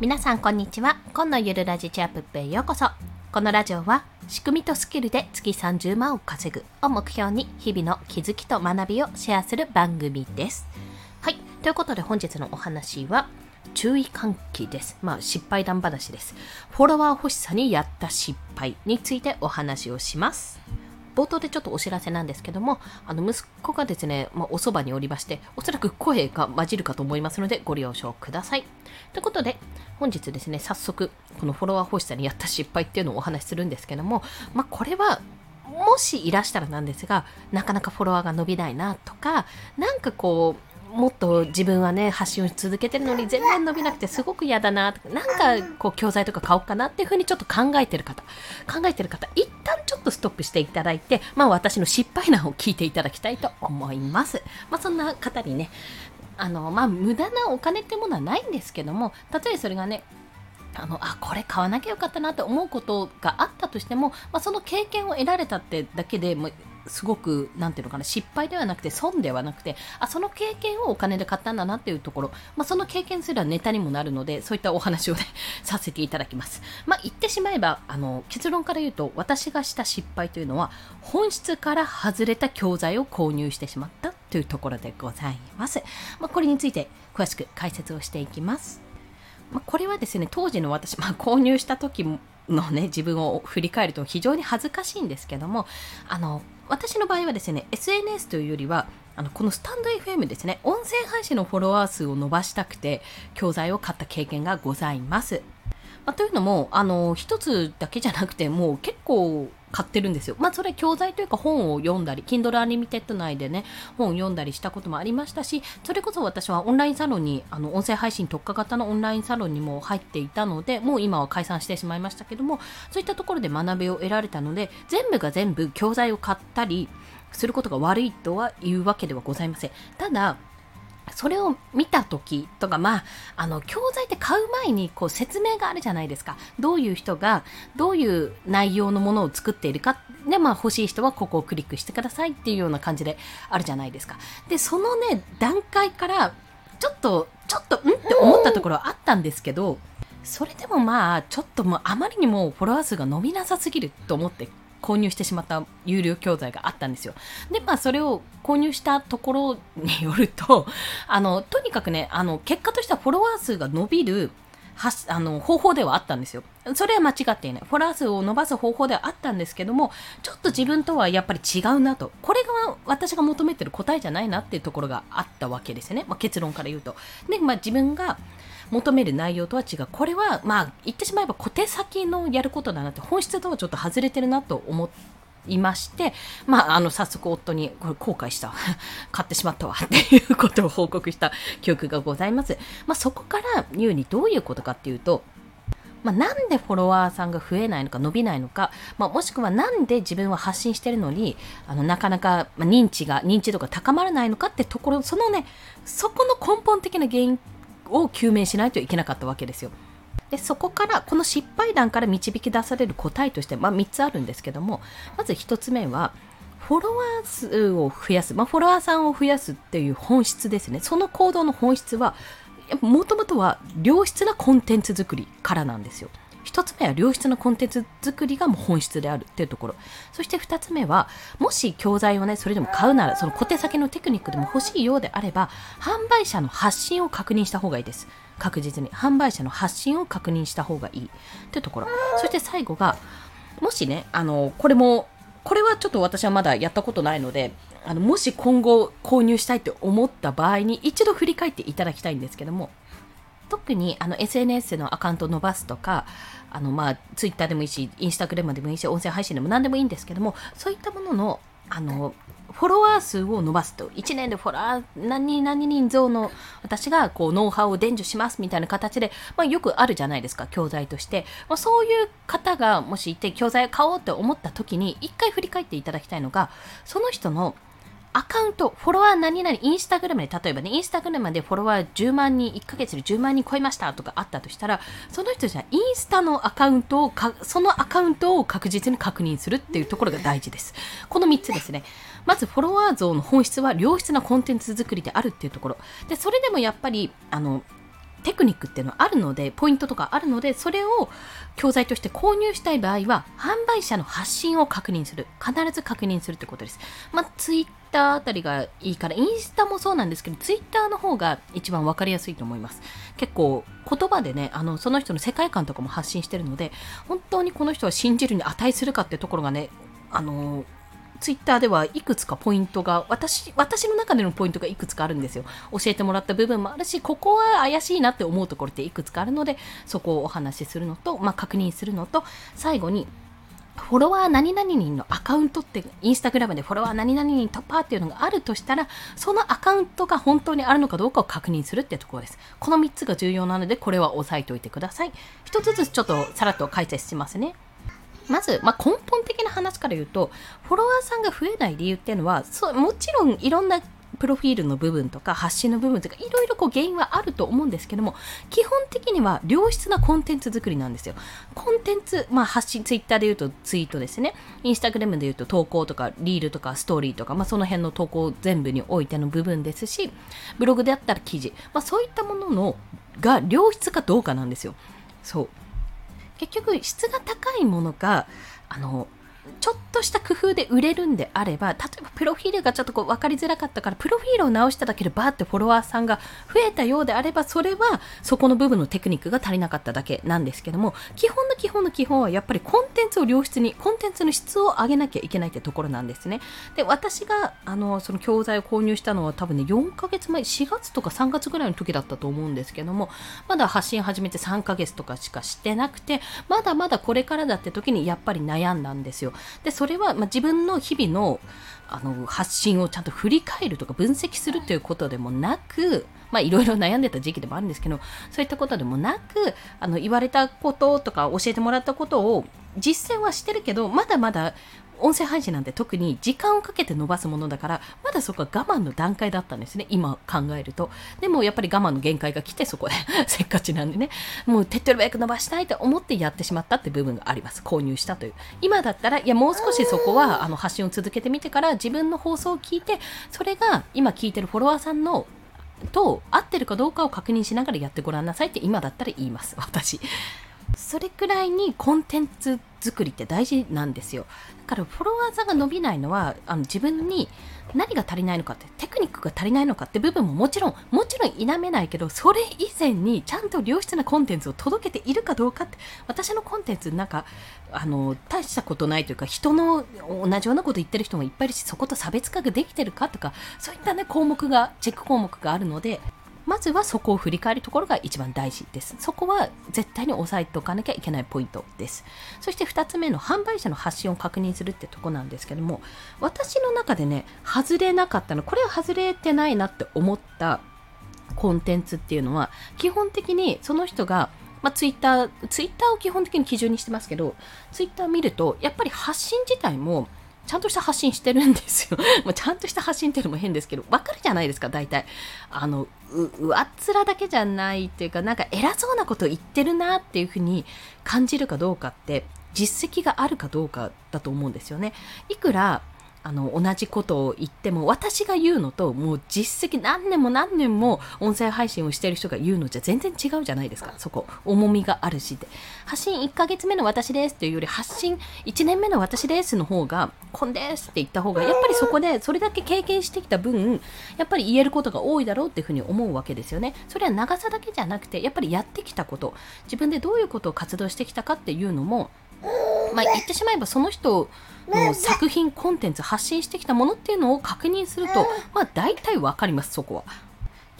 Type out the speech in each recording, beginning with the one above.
皆さんこんにちは今のゆるラジチアップへようこそこのラジオは仕組みとスキルで月30万を稼ぐを目標に日々の気づきと学びをシェアする番組ですはいということで本日のお話は注意喚起です。まあ、失敗談話です。フォロワー欲しさにやった失敗についてお話をします。冒頭でちょっとお知らせなんですけども、あの息子がですね、まあ、おそばにおりまして、おそらく声が混じるかと思いますので、ご了承ください。ということで、本日ですね、早速、このフォロワー欲しさにやった失敗っていうのをお話しするんですけども、まあ、これは、もしいらしたらなんですが、なかなかフォロワーが伸びないなとか、なんかこう、もっと自分はね発信をし続けてるのに全然伸びなくてすごく嫌だななんかこう教材とか買おうかなっていうふうにちょっと考えてる方考えてる方一旦ちょっとストップしていただいてまあ私の失敗談を聞いていただきたいと思います。まあそんな方にねあのまあ無駄なお金ってものはないんですけども例えそれがねあのあこれ買わなきゃよかったなって思うことがあったとしても、まあ、その経験を得られたってだけでもすごくなんていうのかな失敗ではなくて損ではなくてあその経験をお金で買ったんだなっていうところ、まあ、その経験すらネタにもなるのでそういったお話をねさせていただきます、まあ、言ってしまえばあの結論から言うと私がした失敗というのは本質から外れた教材を購入してしまったというところでございます、まあ、これについて詳しく解説をしていきます。まあ、これはですね当時の私、まあ、購入した時のね自分を振り返ると非常に恥ずかしいんですけどもあの私の場合はですね SNS というよりはあのこのスタンド FM ですね音声配信のフォロワー数を伸ばしたくて教材を買った経験がございます。まあ、というのもあの一つだけじゃなくてもう結構買ってるんですよ。まあ、それ教材というか本を読んだり、Kindle Unlimited 内でね、本を読んだりしたこともありましたし、それこそ私はオンラインサロンに、あの、音声配信特化型のオンラインサロンにも入っていたので、もう今は解散してしまいましたけども、そういったところで学びを得られたので、全部が全部教材を買ったり、することが悪いとは言うわけではございません。ただ、それを見た時とか、まあ、あの、教材って買う前にこう説明があるじゃないですか。どういう人が、どういう内容のものを作っているか。で、まあ、欲しい人はここをクリックしてくださいっていうような感じであるじゃないですか。で、そのね、段階から、ちょっと、ちょっと、ん？って思ったところあったんですけど、それでもまあ、ちょっともうあまりにもフォロワー数が伸びなさすぎると思って購入してしまった有料教材があったんですよ。で、まあ、それを購入したところによると、あの、とにかくね、あの、結果としてはフォロワー数が伸びる、はあの方法ではあったんですよ。それは間違っていない。フォロワー数を伸ばす方法ではあったんですけども、ちょっと自分とはやっぱり違うなと。これが私が求めてる答えじゃないなっていうところがあったわけですよね。まあ、結論から言うと。で、まあ、自分が求める内容とは違う。これは、まあ、言ってしまえば小手先のやることだなって、本質とはちょっと外れてるなと思、いまして、まあ、あの、早速夫に、これ後悔した。買ってしまったわ。っていうことを報告した記憶がございます。まあ、そこから言うにどういうことかっていうと、まあ、なんでフォロワーさんが増えないのか伸びないのか、まあ、もしくはなんで自分は発信してるのにあのなかなか認知が認知度が高まらないのかってところそのねそこの根本的な原因を究明しないといけなかったわけですよ。でそこからこの失敗談から導き出される答えとして、まあ、3つあるんですけどもまず1つ目はフォロワー数を増やす、まあ、フォロワーさんを増やすっていう本質ですねその行動の本質はもともとは良質なコンテンツ作りからなんですよ1つ目は良質なコンテンツ作りがもう本質であるっていうところ。そして2つ目はもし教材をねそれでも買うならその小手先のテクニックでも欲しいようであれば販売者の発信を確認した方がいいです。確実に。販売者の発信を確認した方がいいというところ。そして最後がもしねあのこれもこれはちょっと私はまだやったことないのであのもし今後購入したいと思った場合に一度振り返っていただきたいんですけども特にあの SNS のアカウントを伸ばすとかあのまあツイッターでもいいしインスタグラムでもいいし音声配信でも何でもいいんですけどもそういったもののあのフォロワー数を伸ばすと。1年でフォロワー何人何人増の私がこうノウハウを伝授しますみたいな形で、まあ、よくあるじゃないですか教材として、まあ、そういう方がもしいて教材を買おうって思った時に一回振り返っていただきたいのがその人のアカウント、フォロワー何々、インスタグラムで、例えばね、インスタグラムでフォロワー10万人、1ヶ月で10万人超えましたとかあったとしたら、その人じゃインスタのアカウントをかそのアカウントを確実に確認するっていうところが大事です。この3つですね。まず、フォロワー像の本質は良質なコンテンツ作りであるっていうところ。で、それでもやっぱり、あの、テクニックっていうのはあるので、ポイントとかあるので、それを教材として購入したい場合は、販売者の発信を確認する。必ず確認するってことです。まあ、ツイッターあたりがいいから、インスタもそうなんですけど、ツイッターの方が一番わかりやすいと思います。結構、言葉でね、あの、その人の世界観とかも発信してるので、本当にこの人は信じるに値するかってところがね、あのツイッターではいくつかポイントが、私、私の中でのポイントがいくつかあるんですよ。教えてもらった部分もあるし、ここは怪しいなって思うところっていくつかあるので、そこをお話しするのと、まあ、確認するのと、最後に、フォロワー何々人のアカウントって、インスタグラムでフォロワー何々人突破っていうのがあるとしたら、そのアカウントが本当にあるのかどうかを確認するってところです。この3つが重要なので、これは押さえておいてください。一つずつちょっとさらっと解説しますね。まず、まあ、根本的な話から言うと、フォロワーさんが増えない理由っていうのは、そもちろんいろんなプロフィールの部分とか発信の部分とかいろいろこう原因はあると思うんですけども基本的には良質なコンテンツ作りなんですよ。コンテンツ、まあ、発信ツイッターで言うとツイートですね。インスタグラムで言うと投稿とかリールとかストーリーとか、まあ、その辺の投稿全部においての部分ですしブログであったら記事、まあ、そういったもののが良質かどうかなんですよ。そう。結局質が高いものがあのちょっとした工夫で売れるんであれば例えばプロフィールがちょっとこう分かりづらかったからプロフィールを直しただけでバーってフォロワーさんが増えたようであればそれはそこの部分のテクニックが足りなかっただけなんですけども基本の基本の基本はやっぱりコンテンツを良質にコンテンツの質を上げなきゃいけないってところなんですね。で私があのその教材を購入したのは多分ね4ヶ月前4月とか3月ぐらいの時だったと思うんですけどもまだ発信始めて3ヶ月とかしかしてなくてまだまだこれからだって時にやっぱり悩んだんですよ。でそれは、ま、自分の日々のあの発信をちゃんと振り返るとか分析するということでもなく、まあいろいろ悩んでた時期でもあるんですけど、そういったことでもなく、あの言われたこととか教えてもらったことを実践はしてるけど、まだまだ音声配信なんて特に時間をかけて伸ばすものだから、まだそこは我慢の段階だったんですね、今考えると。でもやっぱり我慢の限界が来て、そこで せっかちなんでね、もう手っ取り早く伸ばしたいと思ってやってしまったって部分があります。購入したという。今だったら、いや、もう少しそこはあの発信を続けてみてから自分の放送を聞いて、それが今聞いてるフォロワーさんのと合ってるかどうかを確認しながらやってごらんなさいって今だったら言います、私。それくらいにコンテンツ作りって大事なんですよ。だからフォロワーさんが伸びないのはあの自分に何が足りないのかってテクニックが足りないのかって部分ももちろんもちろん否めないけどそれ以前にちゃんと良質なコンテンツを届けているかどうかって私のコンテンツなんかあの大したことないというか人の同じようなこと言ってる人もいっぱいいるしそこと差別化ができてるかとかそういったね項目がチェック項目があるのでまずはそこを振り返るところが一番大事です。そこは絶対に押さえておかなきゃいけないポイントです。そして2つ目の販売者の発信を確認するってとこなんですけども、私の中でね、外れなかったの、これは外れてないなって思ったコンテンツっていうのは、基本的にその人がまあ、ツイッター、ツイッターを基本的に基準にしてますけど、ツイッター見ると、やっぱり発信自体も、ちゃんとした発信してるんですよ。まあちゃんとした発信っていうのも変ですけど、わかるじゃないですか、大体。あの、う、上っ面だけじゃないっていうか、なんか偉そうなこと言ってるなっていうふうに感じるかどうかって、実績があるかどうかだと思うんですよね。いくらあの同じことを言っても私が言うのともう実績何年も何年も音声配信をしている人が言うのじゃ全然違うじゃないですか。そこ重みがあるし。で発信1ヶ月目の私ですっていうより発信1年目の私ですの方がこんですって言った方がやっぱりそこでそれだけ経験してきた分やっぱり言えることが多いだろうっていうふうに思うわけですよね。それは長さだけじゃなくてやっぱりやってきたこと。自分でどういうことを活動してきたかっていうのもまあ、言ってしまえばその人の作品コンテンツ発信してきたものっていうのを確認すると、まあ、大体わかりますそこは。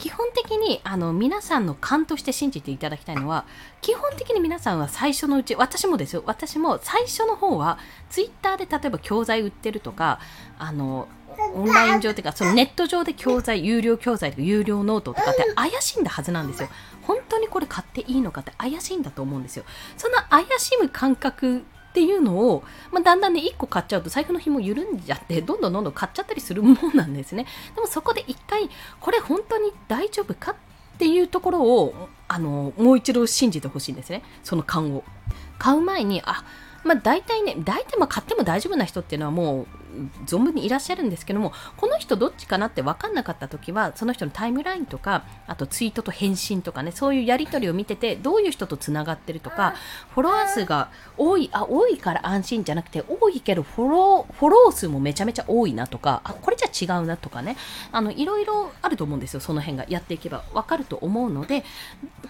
基本的にあの皆さんの勘として信じていただきたいのは基本的に皆さんは最初のうち私もですよ。私も最初の方はツイッターで例えば教材売ってるとかあのオンライン上というかそのネット上で教材有料教材とか有料ノートとかって怪しんだはずなんですよ。本当にこれ買っていいのかって怪しいんだと思うんですよ。その怪しむ感覚っていうのを、まあ、だんだんね、1個買っちゃうと財布の紐緩んじゃって、どんどんどんどん買っちゃったりするもんなんですね。でもそこで1回、これ本当に大丈夫かっていうところを、あの、もう一度信じてほしいんですね。その勘を。買う前に、あ、まあ大体ね、大体まあ買っても大丈夫な人っていうのはもう存分にいらっしゃるんですけどもこの人どっちかなって分かんなかった時はその人のタイムラインとかあとツイートと返信とかねそういうやり取りを見ててどういう人とつながってるとかフォロワー数が多いあ多いから安心じゃなくて多いけどフォローフォロー数もめちゃめちゃ多いなとかあこれじゃ違うなとかねあのいろいろあると思うんですよその辺が。やっていけば分かると思うので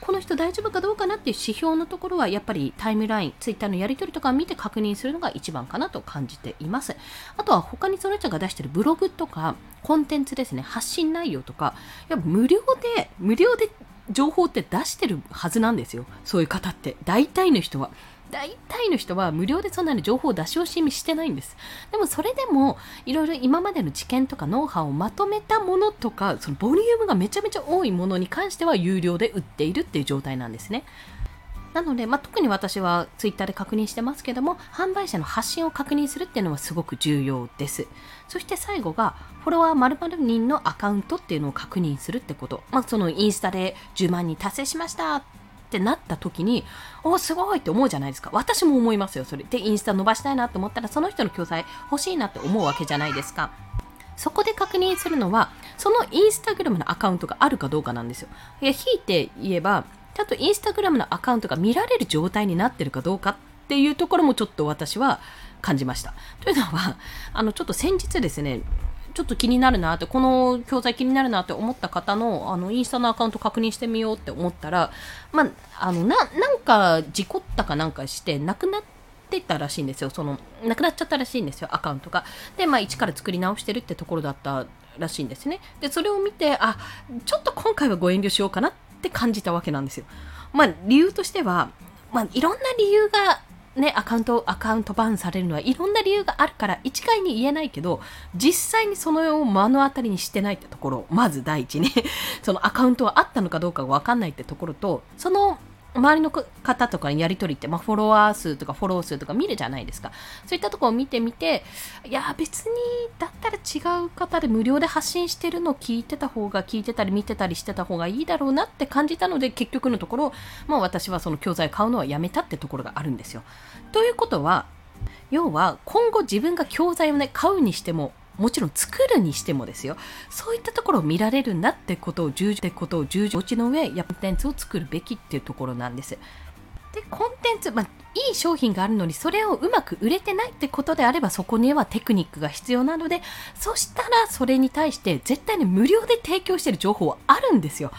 この人大丈夫かどうかなっていう指標のところはやっぱりタイムラインツイッターのやり取りとかを見て確認するのが一番かなと感じています。あととは他にその人が出してるブログとかコンテンツですね発信内容とかやっぱ無料で無料で情報って出してるはずなんですよそういう方って大体の人は大体の人は無料でそんなに情報を出し惜しみしてないんです。でもそれでもいろいろ今までの知見とかノウハウをまとめたものとかそのボリュームがめちゃめちゃ多いものに関しては有料で売っているっていう状態なんですね。なので、まあ、特に私はツイッターで確認してますけども、販売者の発信を確認するっていうのはすごく重要です。そして最後が、フォロワー〇〇人のアカウントっていうのを確認するってこと。まあ、そのインスタで10万人達成しましたってなった時に、おすごいって思うじゃないですか。私も思いますよ、それ。で、インスタ伸ばしたいなと思ったら、その人の教材欲しいなって思うわけじゃないですか。そこで確認するのは、そのインスタグラムのアカウントがあるかどうかなんですよ。いや、引いて言えば、ちゃんとインスタグラムのアカウントが見られる状態になってるかどうかっていうところもちょっと私は感じました。というのは、あの、ちょっと先日ですね、ちょっと気になるなって、この教材気になるなって思った方の、あの、インスタのアカウント確認してみようって思ったら、まあ、あの、な、なんか、事故ったかなんかして、亡くなってたらしいんですよ。その、亡くなっちゃったらしいんですよ、アカウントが。で、まあ、一から作り直してるってところだったらしいんですね。で、それを見て、あ、ちょっと今回はご遠慮しようかなっって感じたわけなんですよ。まあ、理由としては、まあ、いろんな理由がね、アカウント、アカウントバンされるのはいろんな理由があるから一概に言えないけど、実際にそのを目の当たりにしてないってところ、まず第一にそのアカウントはあったのかどうかがわかんないってところと、その周りの方とかにやり取りって、まあ、フォロワー数とかフォロー数とか見るじゃないですか。そういったとこを見てみて、いや、別に、だったら違う方で無料で発信してるのを聞いてた方が、聞いてたり見てたりしてた方がいいだろうなって感じたので、結局のところ、まあ、私はその教材買うのはやめたってところがあるんですよ。ということは、要は今後自分が教材をね、買うにしても、もちろん作るにしてもですよ。そういったところを見られるなってことを重視ってことを重視の上やコンテンツを作るべきっていうところなんです。でコンテンツ、まあ、いい商品があるのにそれをうまく売れてないってことであればそこにはテクニックが必要なのでそしたらそれに対して絶対に無料で提供してる情報はあるんですよ。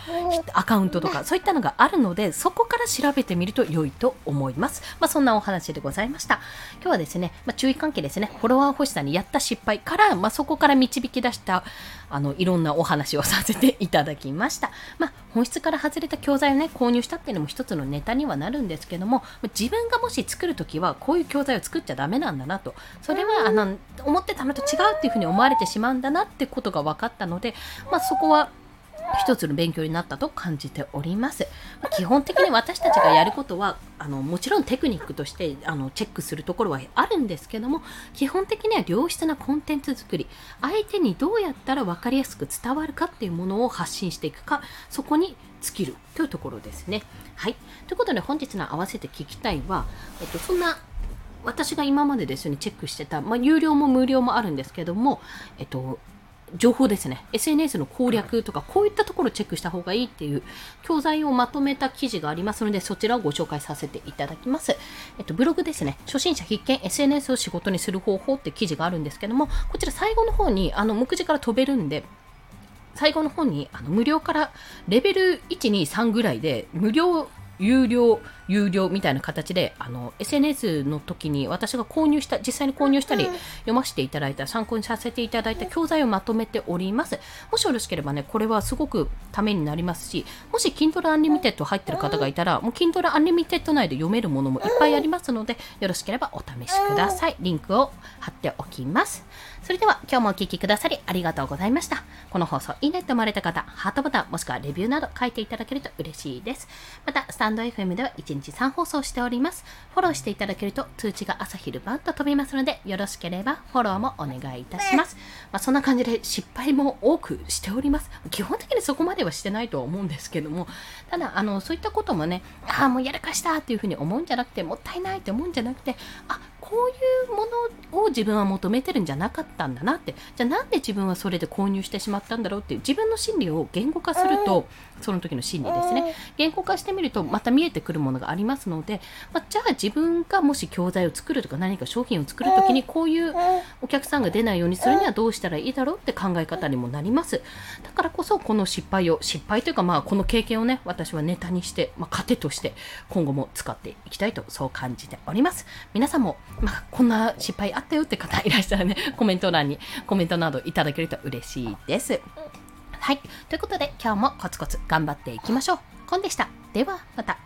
アカウントとかそういったのがあるのでそこから調べてみると良いと思います、まあ、そんなお話でございました。今日はですね、まあ、注意喚起ですね。フォロワー欲しさにやった失敗から、まあ、そこから導き出したあのいろんなお話をさせていただきました、まあ、本質から外れた教材をね購入したっていうのも一つのネタにはなるんですけども自分がもし作るときはこういう教材を作っちゃダメなんだなと。それはあの思ってたのと違うっていうふうに思われてしまうんだなってことが分かったので、まあ、そこは一つの勉強になったと感じております。基本的に私たちがやることはあのもちろんテクニックとしてあのチェックするところはあるんですけども基本的には良質なコンテンツ作り。相手にどうやったら分かりやすく伝わるかっていうものを発信していくか。そこに尽きるというところですね。はい。ということで本日の合わせて聞きたいは、えっと、そんな私が今までですね、チェックしてた、まあ、有料も無料もあるんですけども、えっと、情報ですね。SNS の攻略とか、こういったところをチェックした方がいいっていう教材をまとめた記事がありますので、そちらをご紹介させていただきます。えっと、ブログですね。初心者必見 SNS を仕事にする方法って記事があるんですけども、こちら最後の方に、あの、目次から飛べるんで、最後の方にあの無料からレベル1、2、3ぐらいで無料有料、有料みたいな形で、あの、SNS の時に私が購入した、実際に購入したり、読ませていただいた、参考にさせていただいた教材をまとめております。もしよろしければね、これはすごくためになりますし、もし Kindle Unlimited 入ってる方がいたら、もう Kindle Unlimited 内で読めるものもいっぱいありますので、よろしければお試しください。リンクを貼っておきます。それでは今日もお聴きくださりありがとうございました。この放送いいねって思われた方、ハートボタンもしくはレビューなど書いていただけると嬉しいです。また、スタンド FM では1日3放送しております。フォローしていただけると通知が朝昼晩と飛びますので、よろしければフォローもお願いいたします。まあ、そんな感じで失敗も多くしております。基本的にそこまではしてないとは思うんですけども、ただ、あの、そういったこともね、ああ、もうやらかしたっていうふうに思うんじゃなくて、もったいないって思うんじゃなくて、あ、ここういうものを自分は求めてるんじゃなかったんだなって。じゃあなんで自分はそれで購入してしまったんだろうっていう自分の心理を言語化するとその時の心理ですね。言語化してみるとまた見えてくるものがありますので、まあ、じゃあ自分がもし教材を作るとか何か商品を作る時にこういうお客さんが出ないようにするにはどうしたらいいだろうって考え方にもなります。だからこそこの失敗を失敗というかまあこの経験をね私はネタにして、まあ、糧として今後も使っていきたいとそう感じております。皆さんも、まあ、こんな失敗あったよって方いらっしゃるね コメント欄にコメントなどいただけると嬉しいですはい。ということで、今日もコツコツ頑張っていきましょう。コンでした。では、また。